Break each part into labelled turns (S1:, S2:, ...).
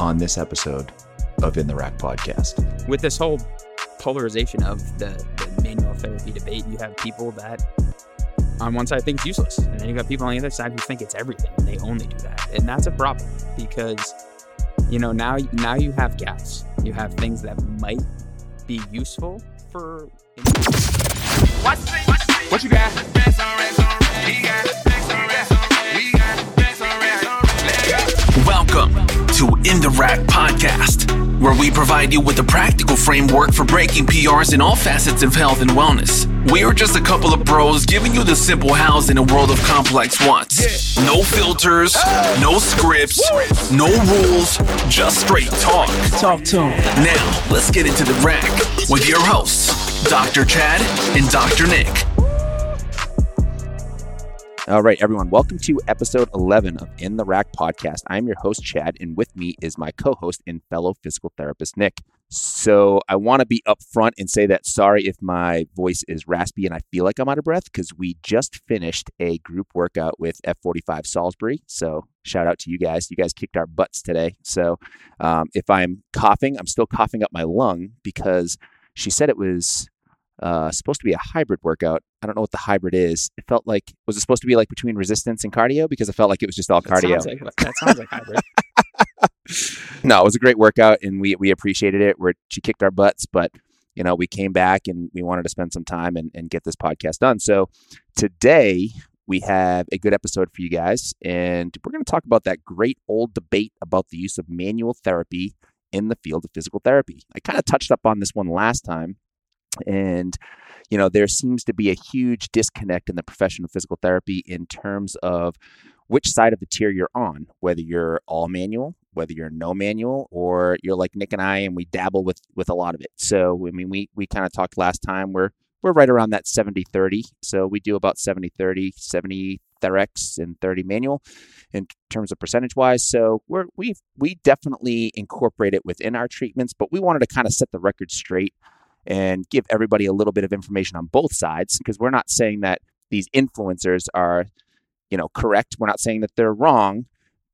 S1: on this episode of In the Rack podcast.
S2: With this whole polarization of the, the manual therapy debate, you have people that on one side think it's useless, and then you got people on the other side who think it's everything, and they only do that, and that's a problem because you know now now you have gaps, you have things that might be useful for.
S3: What you got?
S4: Welcome to In the Rack Podcast, where we provide you with a practical framework for breaking PRs in all facets of health and wellness. We are just a couple of bros giving you the simple hows in a world of complex wants. No filters, no scripts, no rules, just straight talk.
S3: Talk to him.
S4: Now, let's get into the rack with your hosts, Dr. Chad and Dr. Nick.
S1: All right, everyone, welcome to episode 11 of In the Rack podcast. I'm your host, Chad, and with me is my co host and fellow physical therapist, Nick. So I want to be upfront and say that sorry if my voice is raspy and I feel like I'm out of breath because we just finished a group workout with F45 Salisbury. So shout out to you guys. You guys kicked our butts today. So um, if I'm coughing, I'm still coughing up my lung because she said it was uh, supposed to be a hybrid workout. I don't know what the hybrid is. It felt like was it supposed to be like between resistance and cardio because it felt like it was just all
S2: That
S1: cardio.
S2: sounds like, that sounds like hybrid.
S1: no, it was a great workout and we we appreciated it. Where she kicked our butts, but you know we came back and we wanted to spend some time and, and get this podcast done. So today we have a good episode for you guys, and we're going to talk about that great old debate about the use of manual therapy in the field of physical therapy. I kind of touched up on this one last time, and you know there seems to be a huge disconnect in the profession of physical therapy in terms of which side of the tier you're on, whether you're all manual, whether you're no manual, or you're like Nick and I and we dabble with with a lot of it. So I mean we we kind of talked last time we're we're right around that 70-30. So we do about 70-30, 70 Therex and 30 manual in terms of percentage wise. So we're we we definitely incorporate it within our treatments, but we wanted to kind of set the record straight and give everybody a little bit of information on both sides because we're not saying that these influencers are you know correct. We're not saying that they're wrong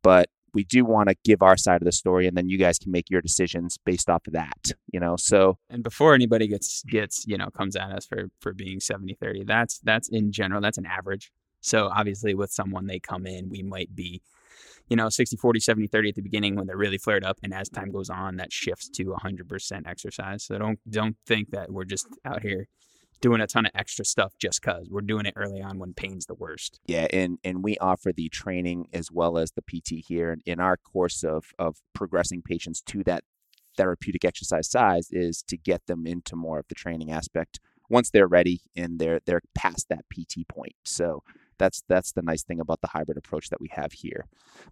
S1: but we do want to give our side of the story and then you guys can make your decisions based off of that you know? So
S2: and before anybody gets gets you know comes at us for for being 70 30 that's that's in general that's an average. So obviously with someone they come in we might be you know 60 40 70 30 at the beginning when they're really flared up and as time goes on that shifts to 100% exercise. So don't don't think that we're just out here doing a ton of extra stuff just cuz we're doing it early on when pain's the worst.
S1: Yeah and and we offer the training as well as the pt here and in our course of of progressing patients to that therapeutic exercise size is to get them into more of the training aspect once they're ready and they're they're past that pt point. So that's that's the nice thing about the hybrid approach that we have here.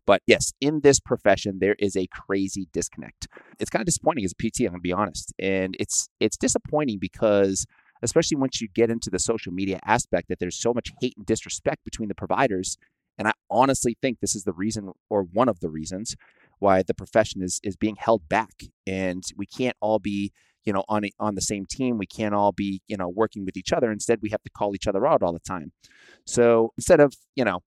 S1: But yes, in this profession there is a crazy disconnect. It's kind of disappointing as a PT, I'm going to be honest. And it's it's disappointing because especially once you get into the social media aspect that there's so much hate and disrespect between the providers and I honestly think this is the reason or one of the reasons why the profession is is being held back and we can't all be you know on on the same team we can't all be you know working with each other. Instead we have to call each other out all the time. So instead of you know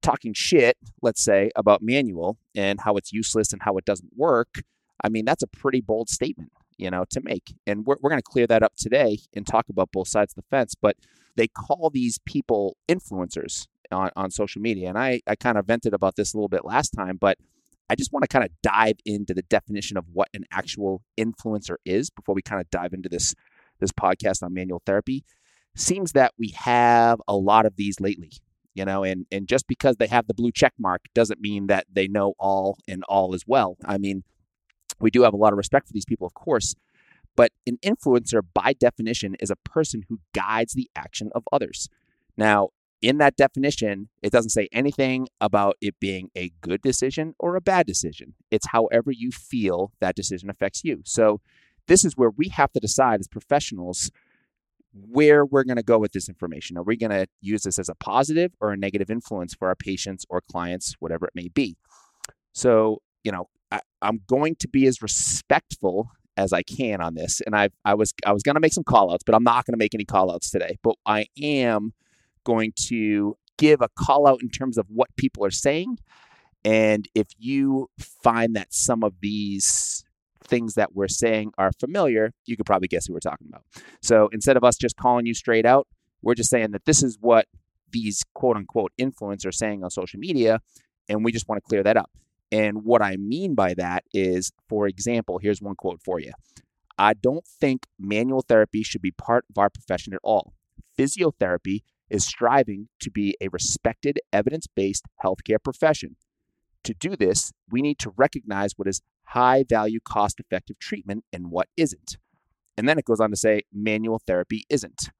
S1: talking shit let's say about manual and how it's useless and how it doesn't work i mean that's a pretty bold statement you know to make. And we're, we're going to clear that up today and talk about both sides of the fence but they call these people influencers on, on social media. And i i kind of vented about this a little bit last time but I just want to kind of dive into the definition of what an actual influencer is before we kind of dive into this this podcast on manual therapy. Seems that we have a lot of these lately, you know, and and just because they have the blue check mark doesn't mean that they know all and all as well. I mean, we do have a lot of respect for these people, of course, but an influencer by definition is a person who guides the action of others. Now, in that definition, it doesn't say anything about it being a good decision or a bad decision. It's however you feel that decision affects you. So, this is where we have to decide as professionals where we're going to go with this information. Are we going to use this as a positive or a negative influence for our patients or clients, whatever it may be? So, you know, I, I'm going to be as respectful as I can on this. And I I was I was going to make some call outs, but I'm not going to make any call outs today. But I am going to give a call out in terms of what people are saying And if you find that some of these things that we're saying are familiar, you could probably guess who we're talking about. So instead of us just calling you straight out, we're just saying that this is what these quote unquote influencers are saying on social media, and we just want to clear that up. And what I mean by that is, for example, here's one quote for you I don't think manual therapy should be part of our profession at all. Physiotherapy is striving to be a respected, evidence based healthcare profession. To do this, we need to recognize what is high value, cost effective treatment and what isn't. And then it goes on to say manual therapy isn't.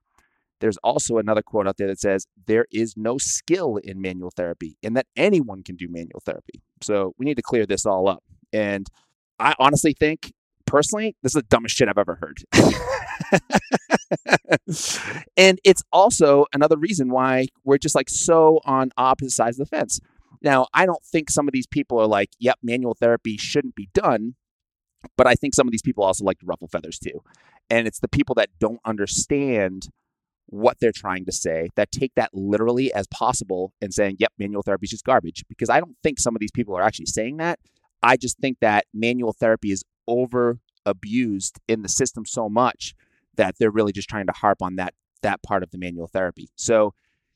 S1: There's also another quote out there that says there is no skill in manual therapy and that anyone can do manual therapy. So we need to clear this all up. And I honestly think, personally, this is the dumbest shit I've ever heard. and it's also another reason why we're just like so on opposite sides of the fence. Now, I don't think some of these people are like, yep, manual therapy shouldn't be done. But I think some of these people also like to ruffle feathers too. And it's the people that don't understand what they're trying to say, that take that literally as possible and saying, yep, manual therapy is just garbage. Because I don't think some of these people are actually saying that. I just think that manual therapy is over abused in the system so much that they're really just trying to harp on that that part of the manual therapy. So,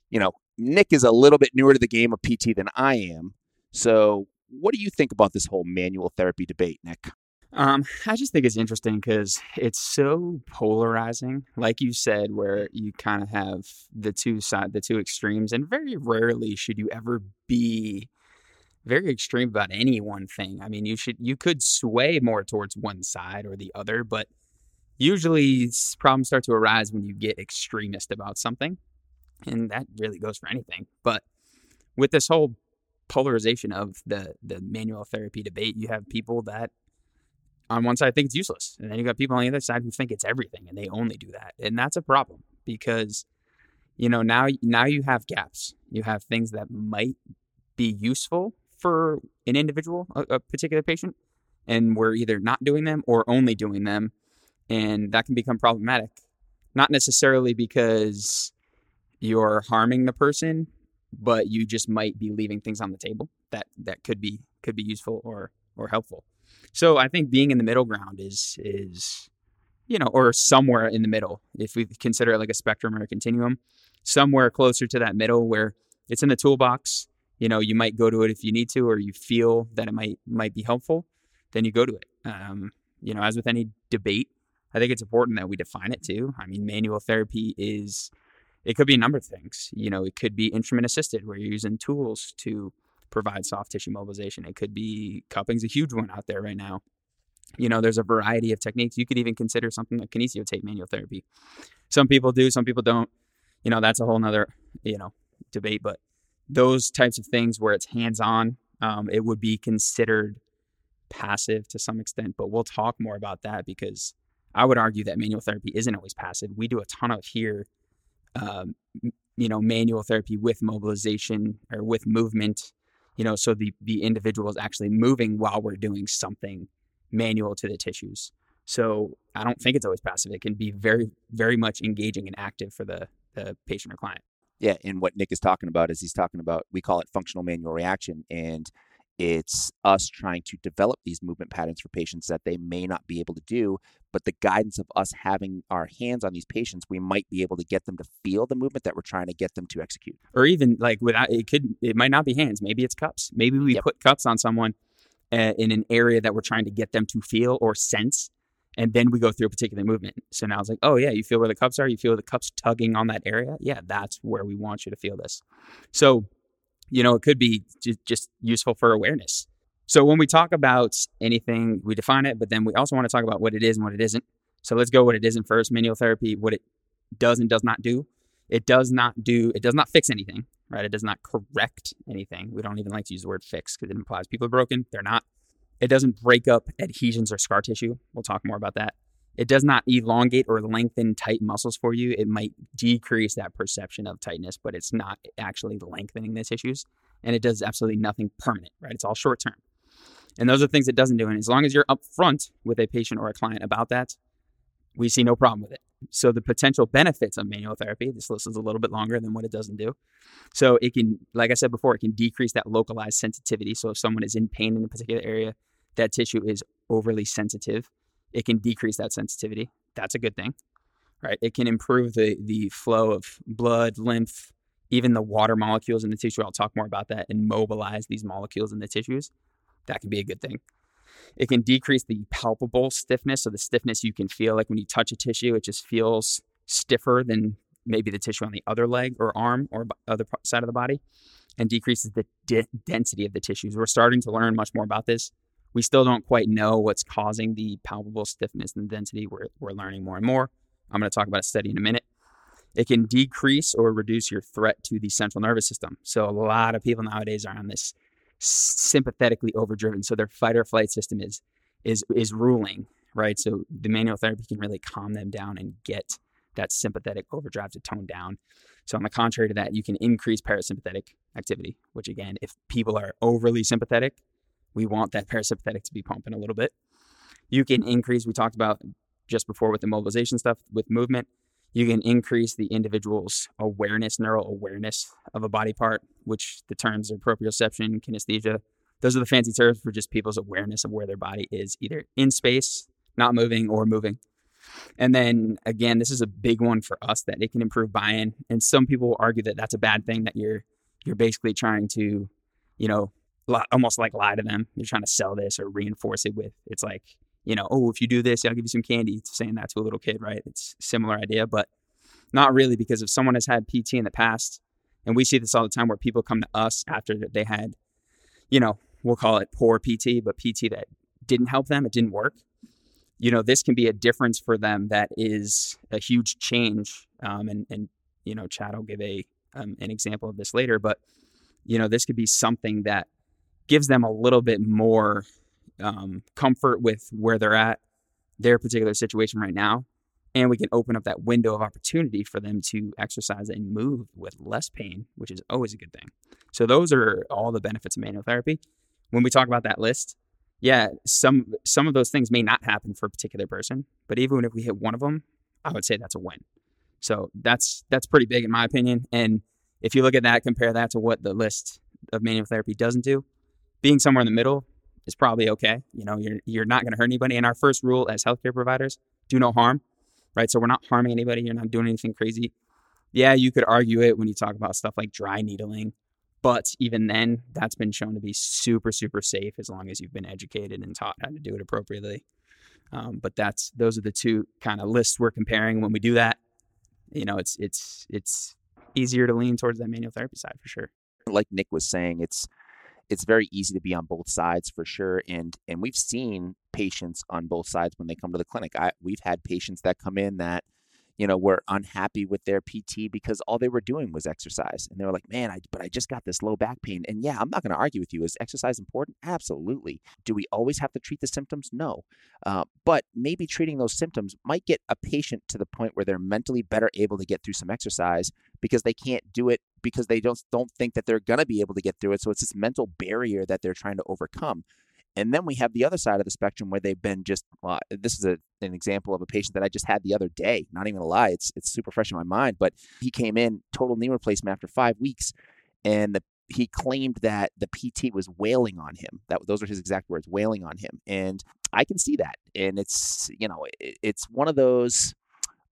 S1: you know, Nick is a little bit newer to the game of PT than I am. So, what do you think about this whole manual therapy debate, Nick?
S2: Um, I just think it's interesting because it's so polarizing, like you said, where you kind of have the two side, the two extremes, and very rarely should you ever be very extreme about any one thing. I mean, you should you could sway more towards one side or the other, but usually problems start to arise when you get extremist about something, and that really goes for anything. But with this whole polarization of the the manual therapy debate, you have people that on one side think it's useless, and then you got people on the other side who think it's everything, and they only do that, and that's a problem because you know now now you have gaps. You have things that might be useful for an individual, a, a particular patient, and we're either not doing them or only doing them, and that can become problematic. Not necessarily because you're harming the person, but you just might be leaving things on the table that that could be could be useful or or helpful. So I think being in the middle ground is is you know, or somewhere in the middle, if we consider it like a spectrum or a continuum, somewhere closer to that middle where it's in the toolbox. You know, you might go to it if you need to, or you feel that it might might be helpful, then you go to it. Um, you know, as with any debate, I think it's important that we define it too. I mean, manual therapy is it could be a number of things. You know, it could be instrument assisted, where you're using tools to provide soft tissue mobilization. It could be cupping's a huge one out there right now. You know, there's a variety of techniques. You could even consider something like kinesio tape manual therapy. Some people do, some people don't. You know, that's a whole nother, you know, debate. But those types of things where it's hands on, um, it would be considered passive to some extent. But we'll talk more about that because I would argue that manual therapy isn't always passive. We do a ton of here, um, you know, manual therapy with mobilization or with movement you know, so the, the individual is actually moving while we're doing something manual to the tissues. So I don't think it's always passive. It can be very, very much engaging and active for the, the patient or client.
S1: Yeah, and what Nick is talking about is he's talking about we call it functional manual reaction, and it's us trying to develop these movement patterns for patients that they may not be able to do, but the guidance of us having our hands on these patients, we might be able to get them to feel the movement that we're trying to get them to execute.
S2: Or even like without it could it might not be hands, maybe it's cups. Maybe we yep. put cups on someone uh, in an area that we're trying to get them to feel or sense and then we go through a particular movement. So now it's like, oh yeah, you feel where the cups are, you feel the cups tugging on that area. Yeah, that's where we want you to feel this. So you know, it could be just useful for awareness. So when we talk about anything, we define it, but then we also want to talk about what it is and what it isn't. So let's go what it isn't first. Manual therapy, what it does and does not do. It does not do, it does not fix anything, right? It does not correct anything. We don't even like to use the word fix because it implies people are broken. They're not. It doesn't break up adhesions or scar tissue. We'll talk more about that. It does not elongate or lengthen tight muscles for you. It might decrease that perception of tightness, but it's not actually lengthening the tissues. And it does absolutely nothing permanent, right? It's all short term. And those are things it doesn't do. And as long as you're upfront with a patient or a client about that, we see no problem with it. So the potential benefits of manual therapy, this list is a little bit longer than what it doesn't do. So it can, like I said before, it can decrease that localized sensitivity. So if someone is in pain in a particular area, that tissue is overly sensitive, it can decrease that sensitivity. That's a good thing, right? It can improve the the flow of blood, lymph, even the water molecules in the tissue. I'll talk more about that and mobilize these molecules in the tissues. That can be a good thing. It can decrease the palpable stiffness, so the stiffness you can feel like when you touch a tissue, it just feels stiffer than maybe the tissue on the other leg or arm or other side of the body, and decreases the de- density of the tissues. We're starting to learn much more about this. We still don't quite know what's causing the palpable stiffness and density. We're, we're learning more and more. I'm going to talk about a study in a minute. It can decrease or reduce your threat to the central nervous system. So, a lot of people nowadays are on this sympathetically overdriven. So their fight or flight system is is is ruling, right? So the manual therapy can really calm them down and get that sympathetic overdrive to tone down. So on the contrary to that, you can increase parasympathetic activity, which again, if people are overly sympathetic, we want that parasympathetic to be pumping a little bit. You can increase, we talked about just before with the mobilization stuff with movement, you can increase the individual's awareness, neural awareness of a body part, which the terms are proprioception, kinesthesia. Those are the fancy terms for just people's awareness of where their body is, either in space, not moving, or moving. And then again, this is a big one for us that it can improve buy-in. And some people will argue that that's a bad thing that you're you're basically trying to, you know, almost like lie to them. You're trying to sell this or reinforce it with. It's like you know, oh, if you do this, I'll give you some candy. Saying that to a little kid, right? It's similar idea, but not really because if someone has had PT in the past, and we see this all the time where people come to us after they had, you know, we'll call it poor PT, but PT that didn't help them, it didn't work. You know, this can be a difference for them that is a huge change. Um, and, and, you know, Chad will give a, um, an example of this later, but, you know, this could be something that gives them a little bit more um, comfort with where they're at, their particular situation right now. And we can open up that window of opportunity for them to exercise and move with less pain, which is always a good thing. So, those are all the benefits of manual therapy. When we talk about that list, yeah, some some of those things may not happen for a particular person, but even if we hit one of them, I would say that's a win. So that's that's pretty big in my opinion. And if you look at that, compare that to what the list of manual therapy doesn't do, being somewhere in the middle is probably okay. You know, you're you're not going to hurt anybody. And our first rule as healthcare providers: do no harm. Right. So we're not harming anybody. You're not doing anything crazy. Yeah, you could argue it when you talk about stuff like dry needling, but even then, that's been shown to be super super safe as long as you've been educated and taught how to do it appropriately. Um, but that's those are the two kind of lists we're comparing. When we do that, you know, it's it's it's easier to lean towards that manual therapy side for sure.
S1: Like Nick was saying, it's it's very easy to be on both sides for sure and and we've seen patients on both sides when they come to the clinic. I, we've had patients that come in that you know were unhappy with their pt because all they were doing was exercise. And they were like man I, but i just got this low back pain. And yeah i'm not going to argue with you. Is exercise important? Absolutely. Do we always have to treat the symptoms? No. Uh, but maybe treating those symptoms might get a patient to the point where they're mentally better able to get through some exercise because they can't do it because they don't don't think that they're going to be able to get through it. So it's this mental barrier that they're trying to overcome. And then we have the other side of the spectrum where they've been just. Well, this is a, an example of a patient that I just had the other day. Not even a lie, it's it's super fresh in my mind. But he came in total knee replacement after five weeks, and the he claimed that the PT was wailing on him. That those are his exact words, wailing on him. And I can see that. And it's you know it, it's one of those.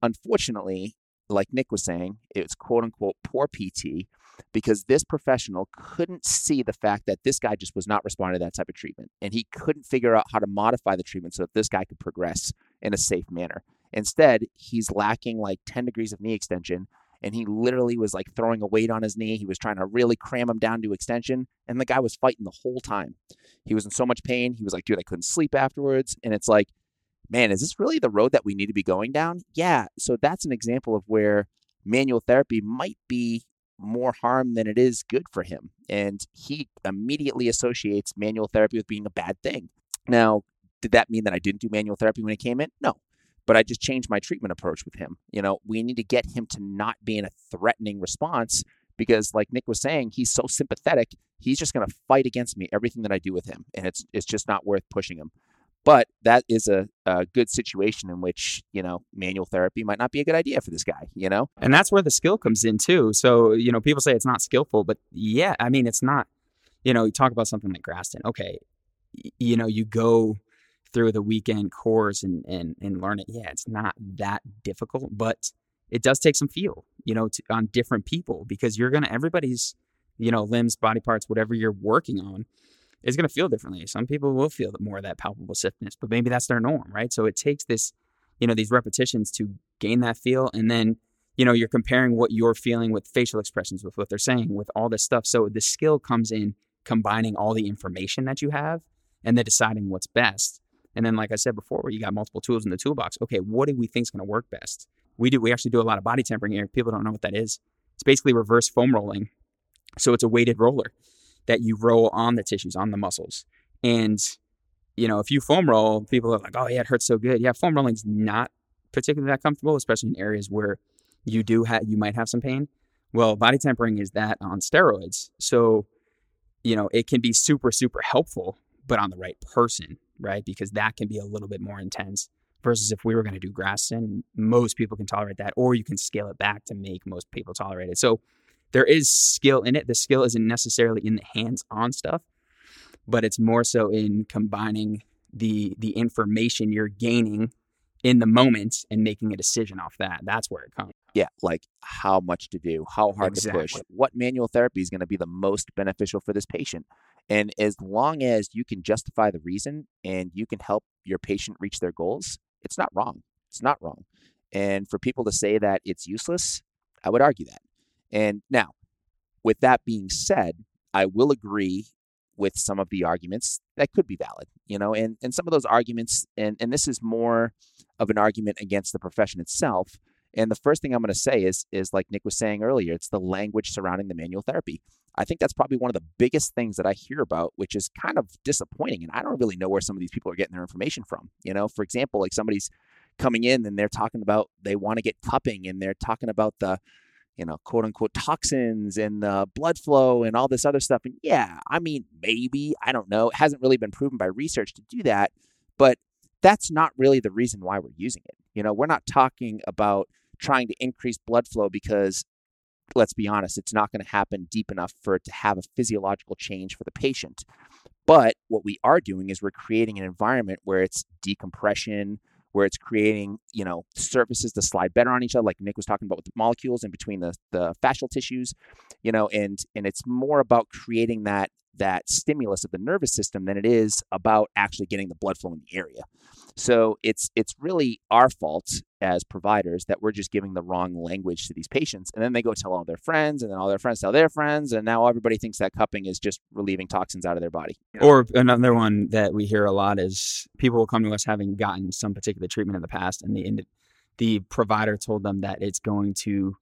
S1: Unfortunately, like Nick was saying, it's quote unquote poor PT because this professional couldn't see the fact that this guy just was not responding to that type of treatment. And he couldn't figure out how to modify the treatment so that this guy could progress in a safe manner. Instead, he's lacking like 10 degrees of knee extension. And he literally was like throwing a weight on his knee. He was trying to really cram him down to extension. And the guy was fighting the whole time. He was in so much pain. He was like, dude, I couldn't sleep afterwards. And it's like, man, is this really the road that we need to be going down? Yeah. So that's an example of where manual therapy might be more harm than it is good for him. And he immediately associates manual therapy with being a bad thing. Now, did that mean that I didn't do manual therapy when he came in? No. But I just changed my treatment approach with him. You know, we need to get him to not be in a threatening response because like Nick was saying, he's so sympathetic, he's just going to fight against me everything that I do with him and it's it's just not worth pushing him. But that is a, a good situation in which, you know, manual therapy might not be a good idea for this guy, you know?
S2: And that's where the skill comes in too. So, you know, people say it's not skillful, but yeah, I mean, it's not, you know, you talk about something like Graston. Okay. You know, you go through the weekend course and, and, and learn it. Yeah, it's not that difficult, but it does take some feel, you know, to, on different people because you're going to, everybody's, you know, limbs, body parts, whatever you're working on is going to feel differently. Some people will feel more of that palpable stiffness, but maybe that's their norm, right? So it takes this, you know, these repetitions to gain that feel. And then, you know, you're comparing what you're feeling with facial expressions, with what they're saying, with all this stuff. So the skill comes in combining all the information that you have and then deciding what's best. And then, like I said before, you got multiple tools in the toolbox. Okay, what do we think is going to work best? We do. We actually do a lot of body tempering here. People don't know what that is. It's basically reverse foam rolling. So it's a weighted roller that you roll on the tissues, on the muscles. And, you know, if you foam roll, people are like, oh, yeah, it hurts so good. Yeah, foam rolling is not particularly that comfortable, especially in areas where you do have, you might have some pain. Well, body tempering is that on steroids. So, you know, it can be super, super helpful, but on the right person, right? Because that can be a little bit more intense versus if we were going to do Graston, most people can tolerate that, or you can scale it back to make most people tolerate it. So there is skill in it. The skill isn't necessarily in the hands-on stuff, but it's more so in combining the the information you're gaining in the moment and making a decision off that. That's where it comes.
S1: Yeah, like how much to do, how hard
S2: Exactly.
S1: to push, what manual therapy is going to be the most beneficial for this patient. And as long as you can justify the reason and you can help your patient reach their goals, it's not wrong. It's not wrong. And for people to say that it's useless, I would argue that. And now, with that being said, I will agree with some of the arguments that could be valid, you know, and, and some of those arguments, and, and this is more of an argument against the profession itself. And the first thing I'm going to say is, is like Nick was saying earlier, it's the language surrounding the manual therapy. I think that's probably one of the biggest things that I hear about, which is kind of disappointing. And I don't really know where some of these people are getting their information from. You know, for example, like somebody's coming in and they're talking about they want to get cupping and they're talking about the you know, quote unquote toxins and the blood flow and all this other stuff. And yeah, I mean, maybe, I don't know. It hasn't really been proven by research to do that, but that's not really the reason why we're using it. You know, we're not talking about trying to increase blood flow because let's be honest, it's not going to happen deep enough for it to have a physiological change for the patient. But what we are doing is we're creating an environment where it's decompression, where it's creating, you know, surfaces to slide better on each other, like Nick was talking about with the molecules in between the, the fascial tissues, you know, and and it's more about creating that that stimulus of the nervous system than it is about actually getting the blood flow in the area. So it's it's really our fault as providers that we're just giving the wrong language to these patients, and then they go tell all their friends, and then all their friends tell their friends, and now everybody thinks that cupping is just relieving toxins out of their body.
S2: Or another one that we hear a lot is people will come to us having gotten some particular treatment in the past, and the the provider told them that it's going to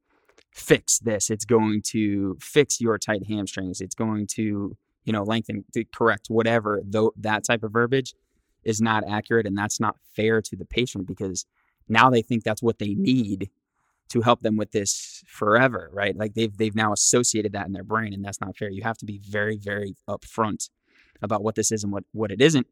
S2: fix this, it's going to fix your tight hamstrings, it's going to you know lengthen, to correct whatever. Though that type of verbiage is not accurate, and that's not fair to the patient because now they think that's what they need to help them with this forever, right? Like they've they've now associated that in their brain, and that's not fair. You have to be very, very upfront about what this is and what what it isn't.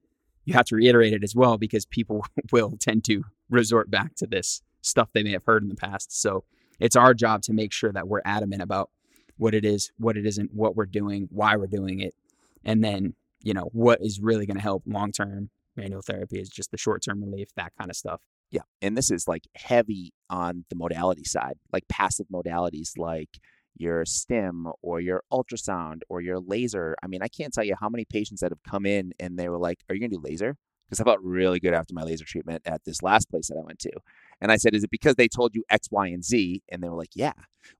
S2: You have to reiterate it as well because people will tend to resort back to this stuff they may have heard in the past. So it's our job to make sure that we're adamant about what it is, what it isn't, what we're doing, why we're doing it, and then you know what is really going to help long term. Manual therapy is just the short term relief, that kind of stuff.
S1: Yeah. And this is like heavy on the modality side, like passive modalities like your stim or your ultrasound or your laser. I mean, I can't tell you how many patients that have come in and they were like, Are you going to do laser? Because I felt really good after my laser treatment at this last place that I went to. And I said, Is it because they told you X, Y, and Z? And they were like, Yeah.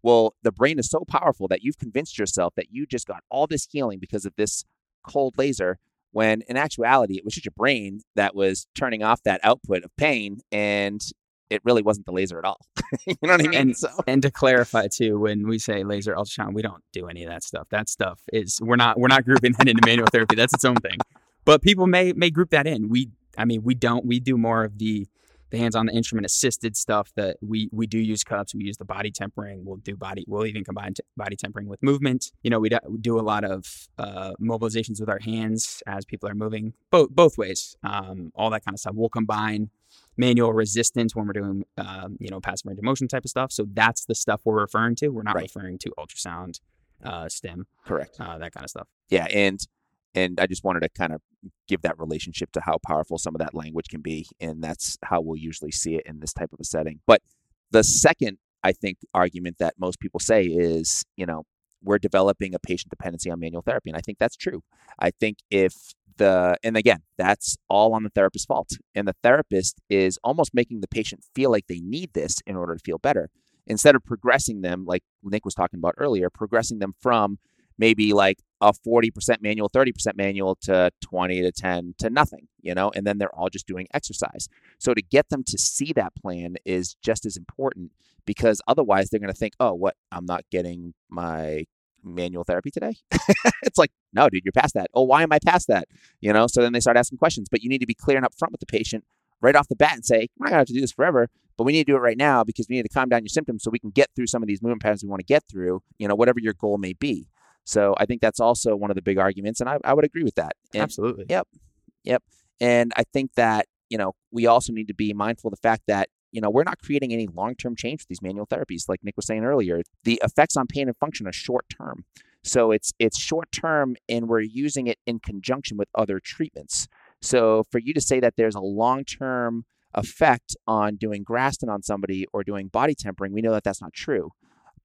S1: Well, the brain is so powerful that you've convinced yourself that you just got all this healing because of this cold laser when in actuality it was just your brain that was turning off that output of pain and it really wasn't the laser at all. you know what I mean?
S2: And,
S1: so
S2: and to clarify too, when we say laser ultrasound, we don't do any of that stuff. That stuff is we're not we're not grouping that into manual therapy. That's its own thing. But people may may group that in. We I mean we don't we do more of the the hands on the instrument assisted stuff that we we do use cups we use the body tempering we'll do body we'll even combine t- body tempering with movement. You know we do, we do a lot of uh, mobilizations with our hands as people are moving both both ways um, all that kind of stuff. We'll combine manual resistance when we're doing um, you know passive range of motion type of stuff. So that's the stuff we're referring to. We're not
S1: Right.
S2: referring to ultrasound uh, stim
S1: Correct.
S2: uh, that kind of stuff.
S1: Yeah, and and I just wanted to kind of give that relationship to how powerful some of that language can be, and that's how we'll usually see it in this type of a setting. But the second, I think, argument that most people say is, you know, we're developing a patient dependency on manual therapy, and I think that's true. I think if the and again, that's all on the therapist's fault, and the therapist is almost making the patient feel like they need this in order to feel better, instead of progressing them, like Nick was talking about earlier, progressing them from maybe like a 40% manual, 30% manual to 20 to 10 to nothing, you know, and then they're all just doing exercise. So to get them to see that plan is just as important because otherwise they're going to think, oh, what? I'm not getting my manual therapy today. it's like, no, dude, you're past that. Oh, why am I past that? You know, so then they start asking questions, but you need to be clear and upfront with the patient right off the bat and say, we're not going to have to do this forever, but we need to do it right now because we need to calm down your symptoms so we can get through some of these movement patterns we want to get through, you know, whatever your goal may be. So I think that's also one of the big arguments, and I, I would agree with that. And,
S2: absolutely
S1: Yep. Yep. And I think that you know we also need to be mindful of the fact that you know we're not creating any long-term change with these manual therapies, like Nick was saying earlier. The effects on pain and function are short-term, so it's it's short-term, and we're using it in conjunction with other treatments. So for you to say that there's a long-term effect on doing Graston on somebody or doing body tempering, we know that that's not true.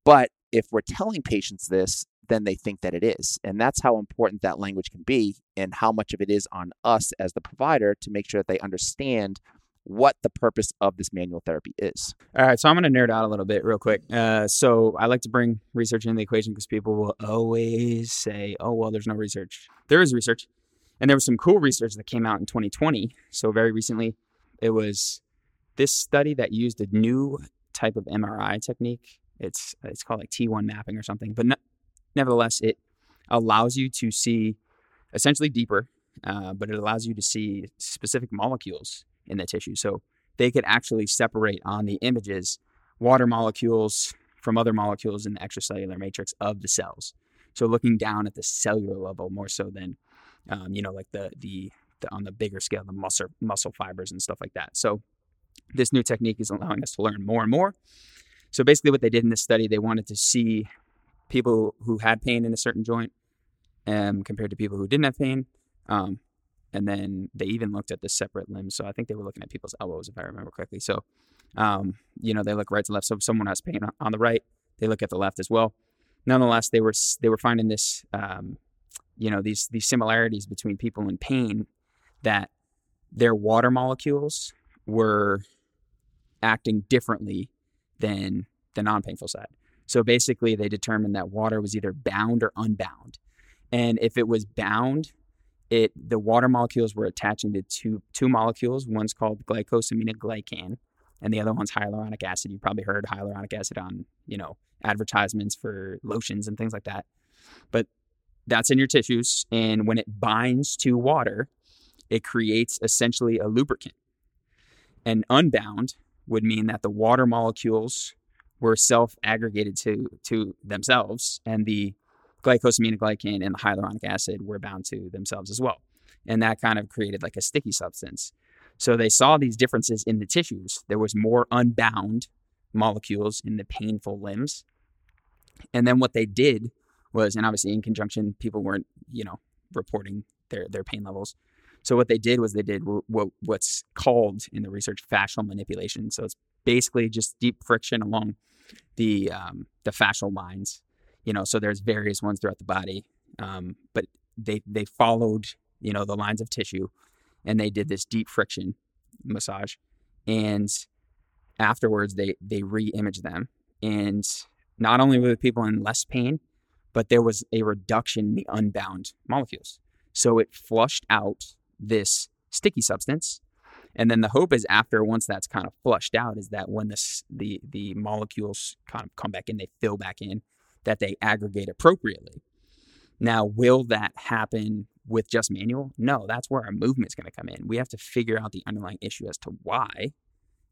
S1: But if we're telling patients this, then they think that it is. And that's how important that language can be and how much of it is on us as the provider to make sure that they understand what the purpose of this manual therapy is.
S2: All right, so I'm going to nerd out a little bit real quick. Uh, so I like to bring research into the equation because people will always say, "Oh, well, there's no research." There is research, and there was some cool research that came out in 2020. So very recently, it was this study that used a new type of MRI technique. It's it's called like T1 mapping or something, but nevertheless, it allows you to see essentially deeper, uh, but it allows you to see specific molecules in the tissue. So they could actually separate on the images water molecules from other molecules in the extracellular matrix of the cells. So looking down at the cellular level more so than, um, you know, like the, the the on the bigger scale, the muscle muscle fibers and stuff like that. So this new technique is allowing us to learn more and more. So basically, what they did in this study, they wanted to see people who had pain in a certain joint um, compared to people who didn't have pain. Um, and then they even looked at the separate limbs. So I think they were looking at people's elbows, if I remember correctly. So, um, you know, they look right to left. So if someone has pain on the right, they look at the left as well. Nonetheless, they were they were finding this, um, you know, these these similarities between people in pain that their water molecules were acting differently than the non-painful side. So basically, they determined that water was either bound or unbound, and if it was bound, it the water molecules were attaching to two two molecules. One's called glycosaminoglycan, and the other one's hyaluronic acid. You probably heard hyaluronic acid on you know advertisements for lotions and things like that. But that's in your tissues, and when it binds to water, it creates essentially a lubricant. And unbound would mean that the water molecules were self-aggregated to to themselves, and the glycosaminoglycan and the hyaluronic acid were bound to themselves as well. And that kind of created like a sticky substance. So they saw these differences in the tissues. There was more unbound molecules in the painful limbs. And then what they did was, and obviously in conjunction, people weren't, you know, reporting their, their pain levels. So what they did was they did what, what's called in the research fascial manipulation. So it's basically just deep friction along the um, the fascial lines you know so there's various ones throughout the body um, but they they followed you know the lines of tissue and they did this deep friction massage and afterwards they they re-imaged them. And not only were the people in less pain but there was a reduction in the unbound molecules. So it flushed out this sticky substance and then the hope is after once that's kind of flushed out is that when this the the molecules kind of come back in they fill back in that they aggregate appropriately. Now, will that happen with just manual? No, that's where our movement is going to come in. We have to figure out the underlying issue as to why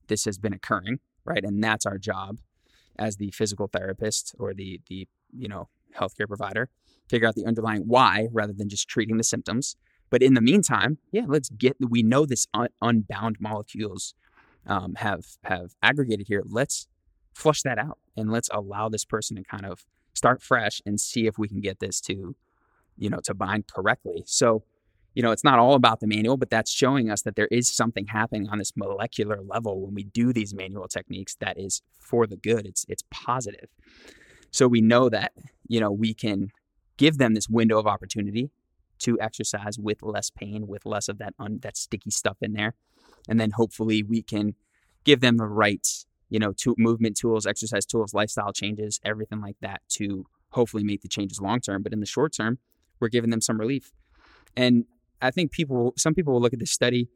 S2: this has been occurring, right? And that's our job as the physical therapist or the the you know healthcare provider, figure out the underlying why rather than just treating the symptoms. But in the meantime, yeah, let's get we know this un- unbound molecules um, have have aggregated here. Let's flush that out and let's allow this person to kind of start fresh and see if we can get this to you know to bind correctly. So you know, it's not all about the manual, but that's showing us that there is something happening on this molecular level when we do these manual techniques that is for the good. It's it's positive. So we know that, you know, we can give them this window of opportunity to exercise with less pain, with less of that un, that sticky stuff in there. And then hopefully we can give them the right, you know, to movement tools, exercise tools, lifestyle changes, everything like that to hopefully make the changes long term. But in the short term, we're giving them some relief. And I think people, some people will look at this study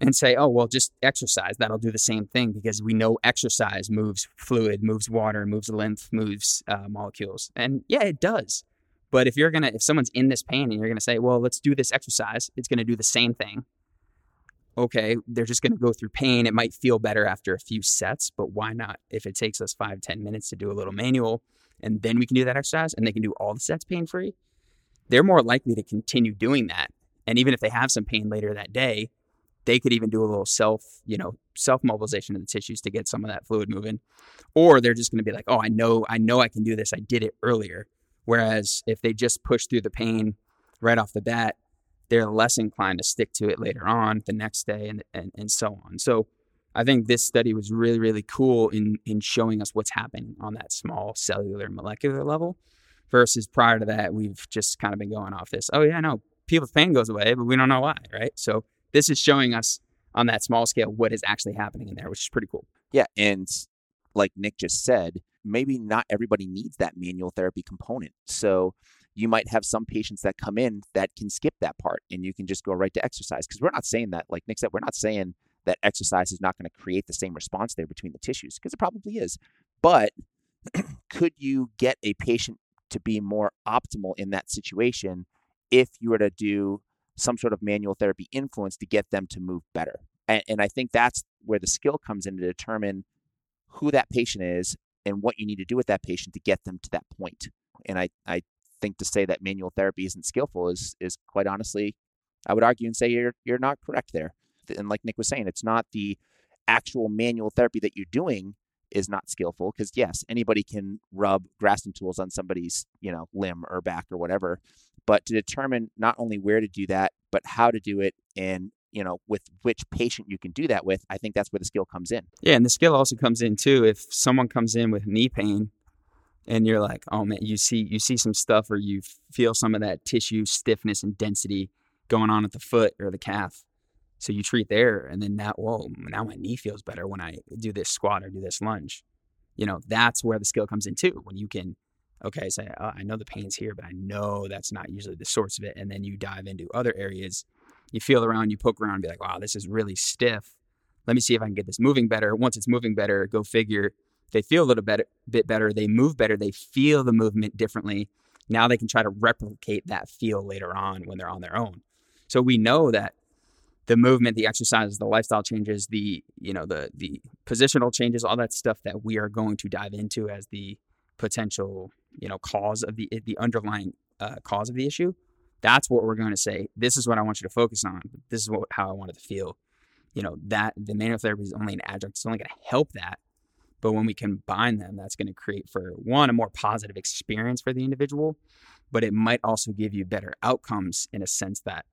S2: and say, oh, well, just exercise. That'll do the same thing because we know exercise moves fluid, moves water, moves lymph, moves uh, molecules. And yeah, it does. But if you're to, if someone's in this pain and you're to say, well, let's do this exercise, it's to do the same thing. Okay, they're just to go through pain. It might feel better after a few sets, but why not? If it takes us five, ten minutes to do a little manual and then we can do that exercise and they can do all the sets pain free, they're more likely to continue doing that and even if they have some pain later that day, they could even do a little self, you know, self mobilization of the tissues to get some of that fluid moving. Or they're just going to be like, "Oh, I know, I know I can do this. I did it earlier." Whereas if they just push through the pain right off the bat, they're less inclined to stick to it later on, the next day, and and, and so on. So I think this study was really, really cool in in showing us what's happening on that small cellular molecular level. Versus prior to that, we've just kind of been going off this. Oh yeah, no, people's pain goes away, but we don't know why, right? So this is showing us on that small scale what is actually happening in there, which is pretty cool.
S1: Yeah, and like Nick just said, maybe not everybody needs that manual therapy component. So you might have some patients that come in that can skip that part and you can just go right to exercise because we're not saying that like Nick said we're not saying that exercise is not going to create the same response there between the tissues because it probably is. But could you get a patient to be more optimal in that situation if you were to do some sort of manual therapy influence to get them to move better. And, and I think that's where the skill comes in to determine who that patient is and what you need to do with that patient to get them to that point. And I, I think to say that manual therapy isn't skillful is is quite honestly, I would argue and say you're you're not correct there. And like Nick was saying, it's not the actual manual therapy that you're doing is not skillful because yes, anybody can rub Graston tools on somebody's you know limb or back or whatever, but to determine not only where to do that but how to do it and you know with which patient you can do that with, I think that's where the skill comes in.
S2: Yeah, and the skill also comes in too if someone comes in with knee pain and you're like, oh man, you see you see some stuff or you feel some of that tissue stiffness and density going on at the foot or the calf so you treat there, and then that whoa, now my knee feels better when I do this squat or do this lunge. You know, that's where the skill comes in too. When you can, okay, say, oh, I know the pain's here, but I know that's not usually the source of it. And then you dive into other areas. You feel around, you poke around, and be like, wow, this is really stiff. Let me see if I can get this moving better. Once it's moving better, go figure. They feel a little bit, bit better. They move better. They feel the movement differently. Now they can try to replicate that feel later on when they're on their own. So we know that the movement, the exercises, the lifestyle changes, the you know the the positional changes, all that stuff that we are going to dive into as the potential you know cause of the the underlying uh, cause of the issue. That's what we're going to say. This is what I want you to focus on. This is what how I want it to feel. You know that the manual therapy is only an adjunct. It's only going to help that. But when we combine them, that's going to create for one a more positive experience for the individual, but it might also give you better outcomes in a sense that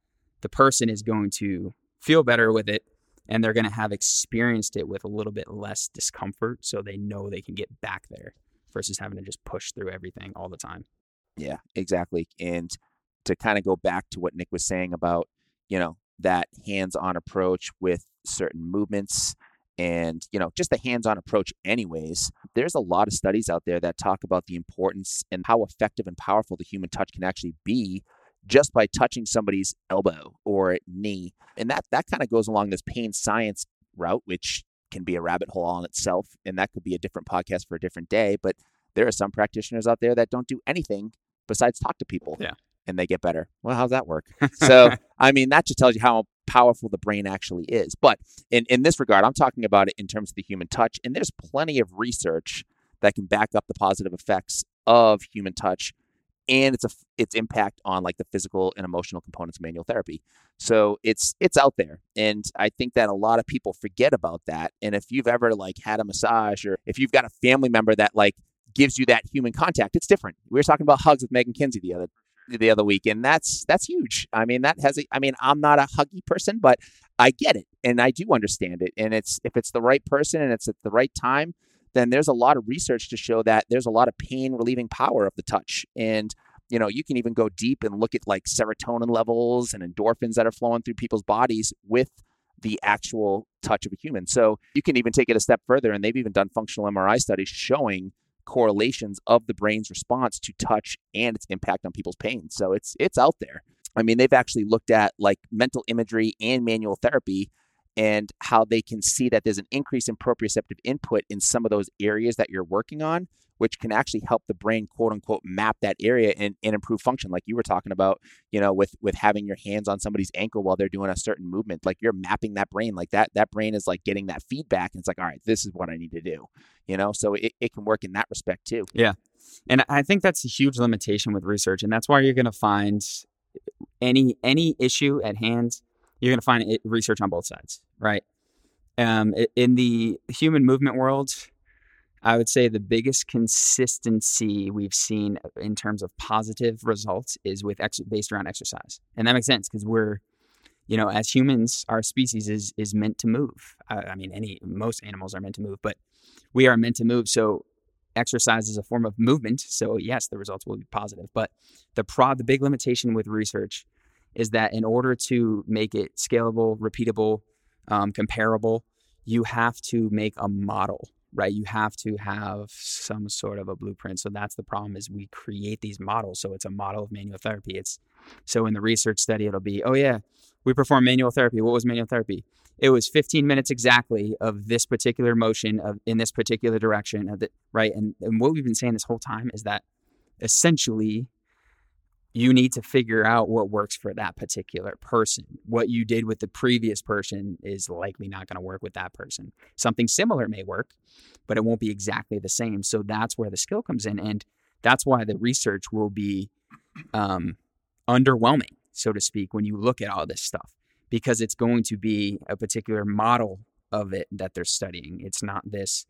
S2: the person is going to feel better with it and they're going to have experienced it with a little bit less discomfort so they know they can get back there versus having to just push through everything all the time.
S1: Yeah, exactly. And to kind of go back to what Nick was saying about, you know, that hands-on approach with certain movements and, you know, just the hands-on approach anyways. There's a lot of studies out there that talk about the importance and how effective and powerful the human touch can actually be just by touching somebody's elbow or knee. And that that kind of goes along this pain science route, which can be a rabbit hole on itself. And that could be a different podcast for a different day. But there are some practitioners out there that don't do anything besides talk to people.
S2: Yeah.
S1: And they get better. Well, how's that work? so, I mean, that just tells you how powerful the brain actually is. But in, in this regard, I'm talking about it in terms of the human touch. And there's plenty of research that can back up the positive effects of human touch and its a, its impact on like the physical and emotional components of manual therapy. So it's it's out there, and I think that a lot of people forget about that. And if you've ever like had a massage, or if you've got a family member that like gives you that human contact, it's different. We were talking about hugs with Megan Kinsey the other the other week, and that's that's huge. I mean, that has. A, I mean, I'm not a huggy person, but I get it, and I do understand it. And it's if it's the right person and it's at the right time, then there's a lot of research to show that there's a lot of pain relieving power of the touch. And you know, you can even go deep and look at like serotonin levels and endorphins that are flowing through people's bodies with the actual touch of a human. So you can even take it a step further, and they've even done functional MRI studies showing correlations of the brain's response to touch and its impact on people's pain. So it's it's out there. I mean, they've actually looked at like mental imagery and manual therapy and how they can see that there's an increase in proprioceptive input in some of those areas that you're working on, which can actually help the brain quote unquote map that area and, and improve function. Like you were talking about, you know, with with having your hands on somebody's ankle while they're doing a certain movement. Like you're mapping that brain like that. That brain is like getting that feedback and it's like, all right, this is what I need to do. You know, so it, it can work in that respect too.
S2: Yeah. And I think that's a huge limitation with research. And that's why you're gonna find any any issue at hand you're going to find research on both sides, right? Um, in the human movement world, I would say the biggest consistency we've seen in terms of positive results is with ex- based around exercise, and that makes sense because we're, you know, as humans, our species is is meant to move. I, I mean, any most animals are meant to move, but we are meant to move. So exercise is a form of movement. So yes, the results will be positive. But the pro the big limitation with research is that in order to make it scalable, repeatable, um, comparable, you have to make a model, right? You have to have some sort of a blueprint. So that's the problem is we create these models. So it's a model of manual therapy. It's so in the research study, it'll be, oh yeah, we perform manual therapy. What was manual therapy? It was 15 minutes exactly of this particular motion of in this particular direction of the, right? And, and what we've been saying this whole time is that essentially you need to figure out what works for that particular person. What you did with the previous person is likely not going to work with that person. Something similar may work, but it won't be exactly the same. So that's where the skill comes in. And that's why the research will be um, underwhelming, so to speak, when you look at all this stuff, because it's going to be a particular model of it that they're studying. It's not this,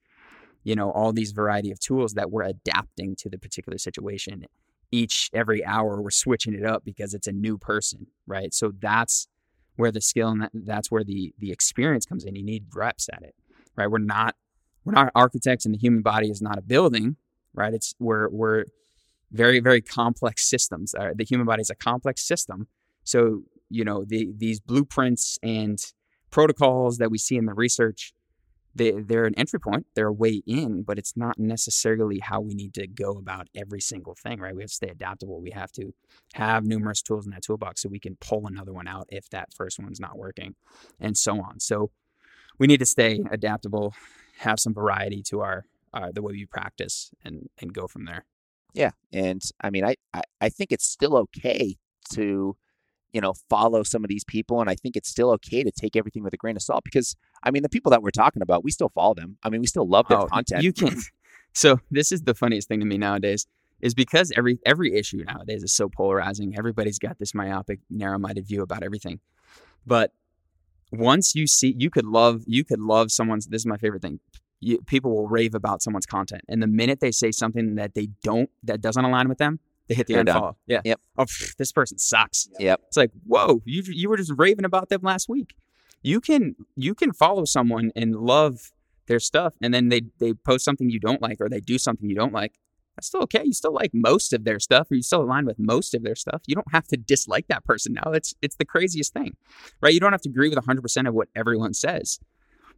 S2: you know, all these variety of tools that we're adapting to the particular situation each every hour we're switching it up because it's a new person right? So that's where the skill and that, that's where the the experience comes in. You need reps at it right? We're not we're not architects and the human body is not a building right? It's we're we're very very complex systems. Uh, the human body is a complex system. So you know the these blueprints and protocols that we see in the research they, they're an entry point, they're a way in, but it's not necessarily how we need to go about every single thing, right? We have to stay adaptable. We have to have numerous tools in that toolbox so we can pull another one out if that first one's not working, and so on. So we need to stay adaptable, have some variety to our uh, the way we practice, and and go from there.
S1: Yeah, and I mean, I, I I think it's still okay to you know, follow some of these people. And I think it's still okay to take everything with a grain of salt because, I mean, the people that we're talking about, we still follow them. I mean, we still love their oh, content.
S2: You can. So this is the funniest thing to me nowadays is because every every issue nowadays is so polarizing. Everybody's got this myopic, narrow-minded view about everything. But once you see, you could love, you could love someone's. This is my favorite thing. You, people will rave about someone's content, and the minute they say something that they don't, that doesn't align with them, they hit the They're unfollow. Done. Yeah.
S1: Yep.
S2: Oh, pff, this person sucks.
S1: Yep.
S2: It's like, whoa, you you were just raving about them last week. You can you can follow someone and love their stuff, and then they they post something you don't like or they do something you don't like. That's still okay. You still like most of their stuff, or you still align with most of their stuff. You don't have to dislike that person now. It's it's the craziest thing, right? You don't have to agree with 100% of what everyone says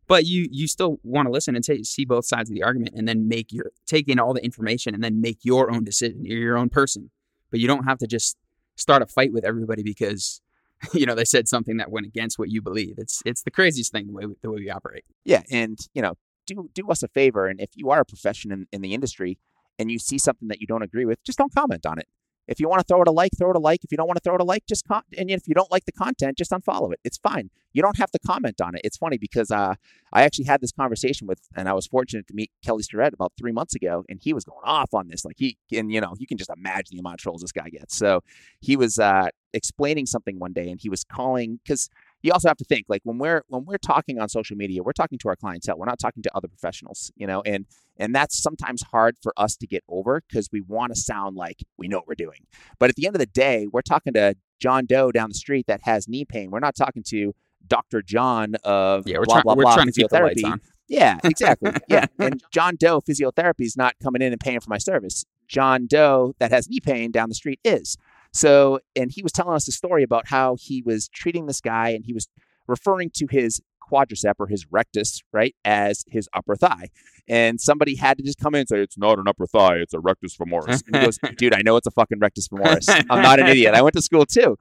S2: but you you still want to listen and t- see both sides of the argument and then make your take in all the information and then make your own decision. You're your own person but you don't have to just start a fight with everybody because you know they said something that went against what you believe. It's it's the craziest thing the way we, the way we operate.
S1: Yeah and you know do do us a favor and if you are a profession in, in the industry and you see something that you don't agree with just don't comment on it If you want to throw it a like, throw it a like. If you don't want to throw it a like, just con- and if you don't like the content, just unfollow it. It's fine. You don't have to comment on it. It's funny because uh, I actually had this conversation with, and I was fortunate to meet Kelly Starrett about three months ago, and he was going off on this. Like he, and you know, you can just imagine the amount of trolls this guy gets. So he was uh, explaining something one day, and he was calling because you also have to think like when we're when we're talking on social media we're talking to our clientele we're not talking to other professionals you know and and that's sometimes hard for us to get over because we want to sound like we know what we're doing but at the end of the day we're talking to john doe down the street that has knee pain we're not talking to dr john of
S2: Yeah, we're,
S1: blah
S2: trying,
S1: blah
S2: we're
S1: blah
S2: trying to keep the lights
S1: physiotherapy
S2: on.
S1: yeah, exactly. Yeah. And John Doe physiotherapy is not coming in and paying for my service. John Doe that has knee pain down the street is. So, and he was telling us a story about how he was treating this guy and he was referring to his quadricep or his rectus, right, as his upper thigh. And somebody had to just come in and say, it's not an upper thigh, it's a rectus femoris. And he goes, dude, I know it's a fucking rectus femoris. I'm not an idiot. I went to school too.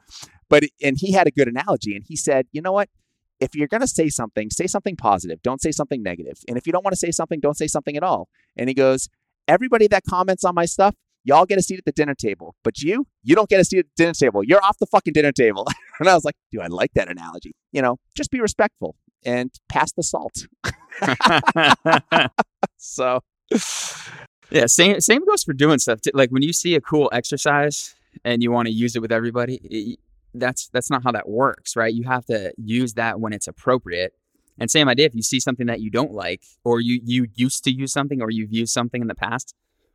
S1: But, and he had a good analogy and he said, you know what? if you're going to say something, say something positive. Don't say something negative. And if you don't want to say something, don't say something at all. And he goes, Everybody that comments on my stuff, y'all get a seat at the dinner table. But you, you don't get a seat at the dinner table. You're off the fucking dinner table. and I was like, Dude, I like that analogy. You know, just be respectful and pass the salt. so,
S2: yeah, same same goes for doing stuff. too. Like when you see a cool exercise and you want to use it with everybody, it, that's that's not how that works, right? You have to use that when it's appropriate. And same idea if you see something that you don't like, or you you used to use something, or you've used something in the past,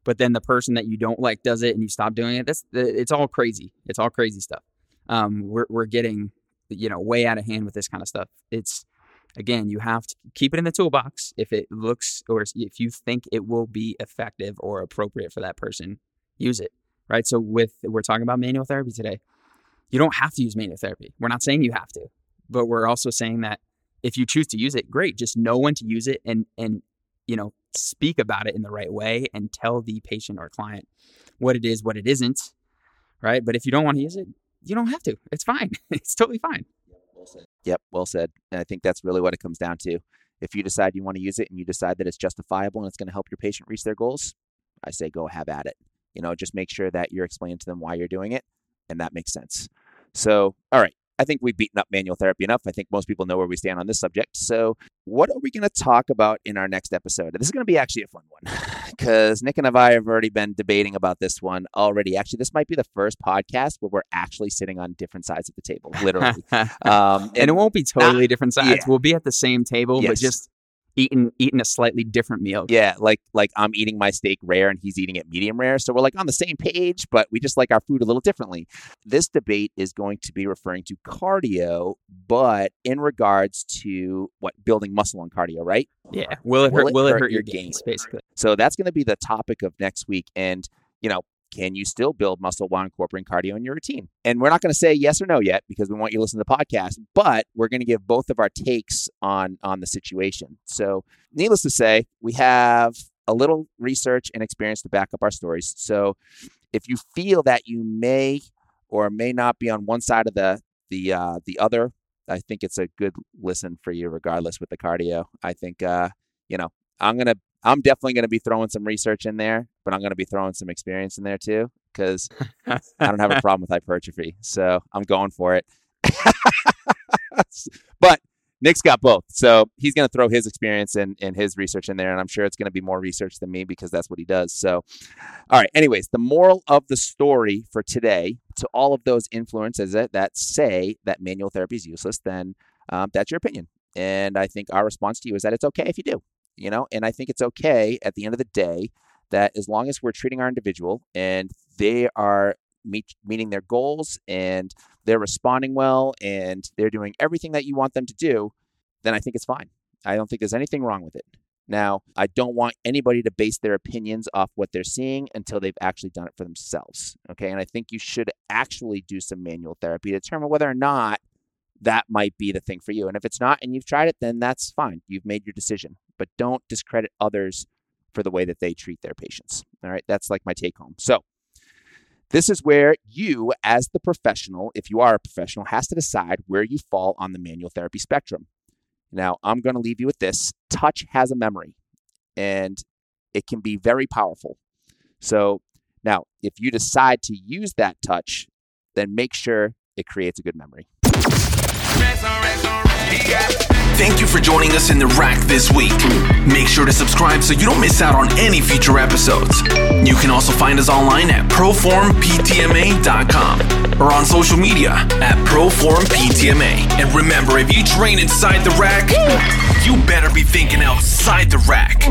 S2: but then the person that you don't like does it and you stop doing it. That's it's all crazy. It's all crazy stuff. Um, we're we're getting you know way out of hand with this kind of stuff. It's again, you have to keep it in the toolbox if it looks or if you think it will be effective or appropriate for that person, use it. Right. So with we're talking about manual therapy today. You don't have to use manual therapy. We're not saying you have to, but we're also saying that if you choose to use it, great. Just know when to use it and and you know speak about it in the right way and tell the patient or client what it is, what it isn't. Right. But if you don't want to use it, you don't have to. It's fine. it's totally fine.
S1: Yep, well said. And I think that's really what it comes down to. If you decide you want to use it and you decide that it's justifiable and it's going to help your patient reach their goals, I say go have at it. You know, just make sure that you're explaining to them why you're doing it and that makes sense. So, all right, I think we've beaten up manual therapy enough. I think most people know where we stand on this subject. So, what are we going to talk about in our next episode? This is going to be actually a fun one because Nick and I have already been debating about this one already. Actually, this might be the first podcast where we're actually sitting on different sides of the table, literally. um,
S2: and, it won't be totally different sides.
S1: yeah.
S2: We'll be at the same table, but just eating eating a slightly different meal.
S1: Yeah, like like I'm eating my steak rare and he's eating it medium rare. So we're like on the same page, but we just like our food a little differently. This debate is going to be referring to cardio, but in regards to what building muscle on cardio, right?
S2: Yeah. Will it
S1: Will
S2: hurt?
S1: it
S2: will it
S1: hurt
S2: hurt
S1: your
S2: your gains? Basically.
S1: So that's going to be the topic of next week. And, you know, can you still build muscle while incorporating cardio in your routine? And we're not going to say yes or no yet because we want you to listen to the podcast, but we're going to give both of our takes on on the situation. So, needless to say, we have a little research and experience to back up our stories. So, if you feel that you may or may not be on one side of the the uh, the other, I think it's a good listen for you, regardless with the cardio. I think uh, you know I'm gonna I'm definitely gonna be throwing some research in there, but I'm gonna be throwing some experience in there too because I don't have a problem with hypertrophy, so I'm going for it. but Nick's got both, so he's gonna throw his experience and, and his research in there, and I'm sure it's gonna be more research than me because that's what he does. So, all right. Anyways, the moral of the story for today to all of those influences that, that say that manual therapy is useless, then um, that's your opinion. And I think our response to you is that it's okay if you do, you know, and I think it's okay at the end of the day that as long as we're treating our individual and they are meet, meeting their goals and they're responding well and they're doing everything that you want them to do, then I think it's fine. I don't think there's anything wrong with it. Now, I don't want anybody to base their opinions off what they're seeing until they've actually done it for themselves. Okay. And I think you should actually do some manual therapy to determine whether or not that might be the thing for you. And if it's not and you've tried it, then that's fine. You've made your decision. But don't discredit others for the way that they treat their patients. All right. That's like my take home. So, this is where you, as the professional, if you are a professional, has to decide where you fall on the manual therapy spectrum. Now, I'm going to leave you with this touch has a memory, and it can be very powerful. So, Now, if you decide to use that touch, then make sure it creates a good memory.
S4: Thank you for joining us in the rack this week. Make sure to subscribe so you don't miss out on any future episodes. You can also find us online at proformptma.com or on social media at proformptma. And remember, if you train inside the rack, you better be thinking outside the rack.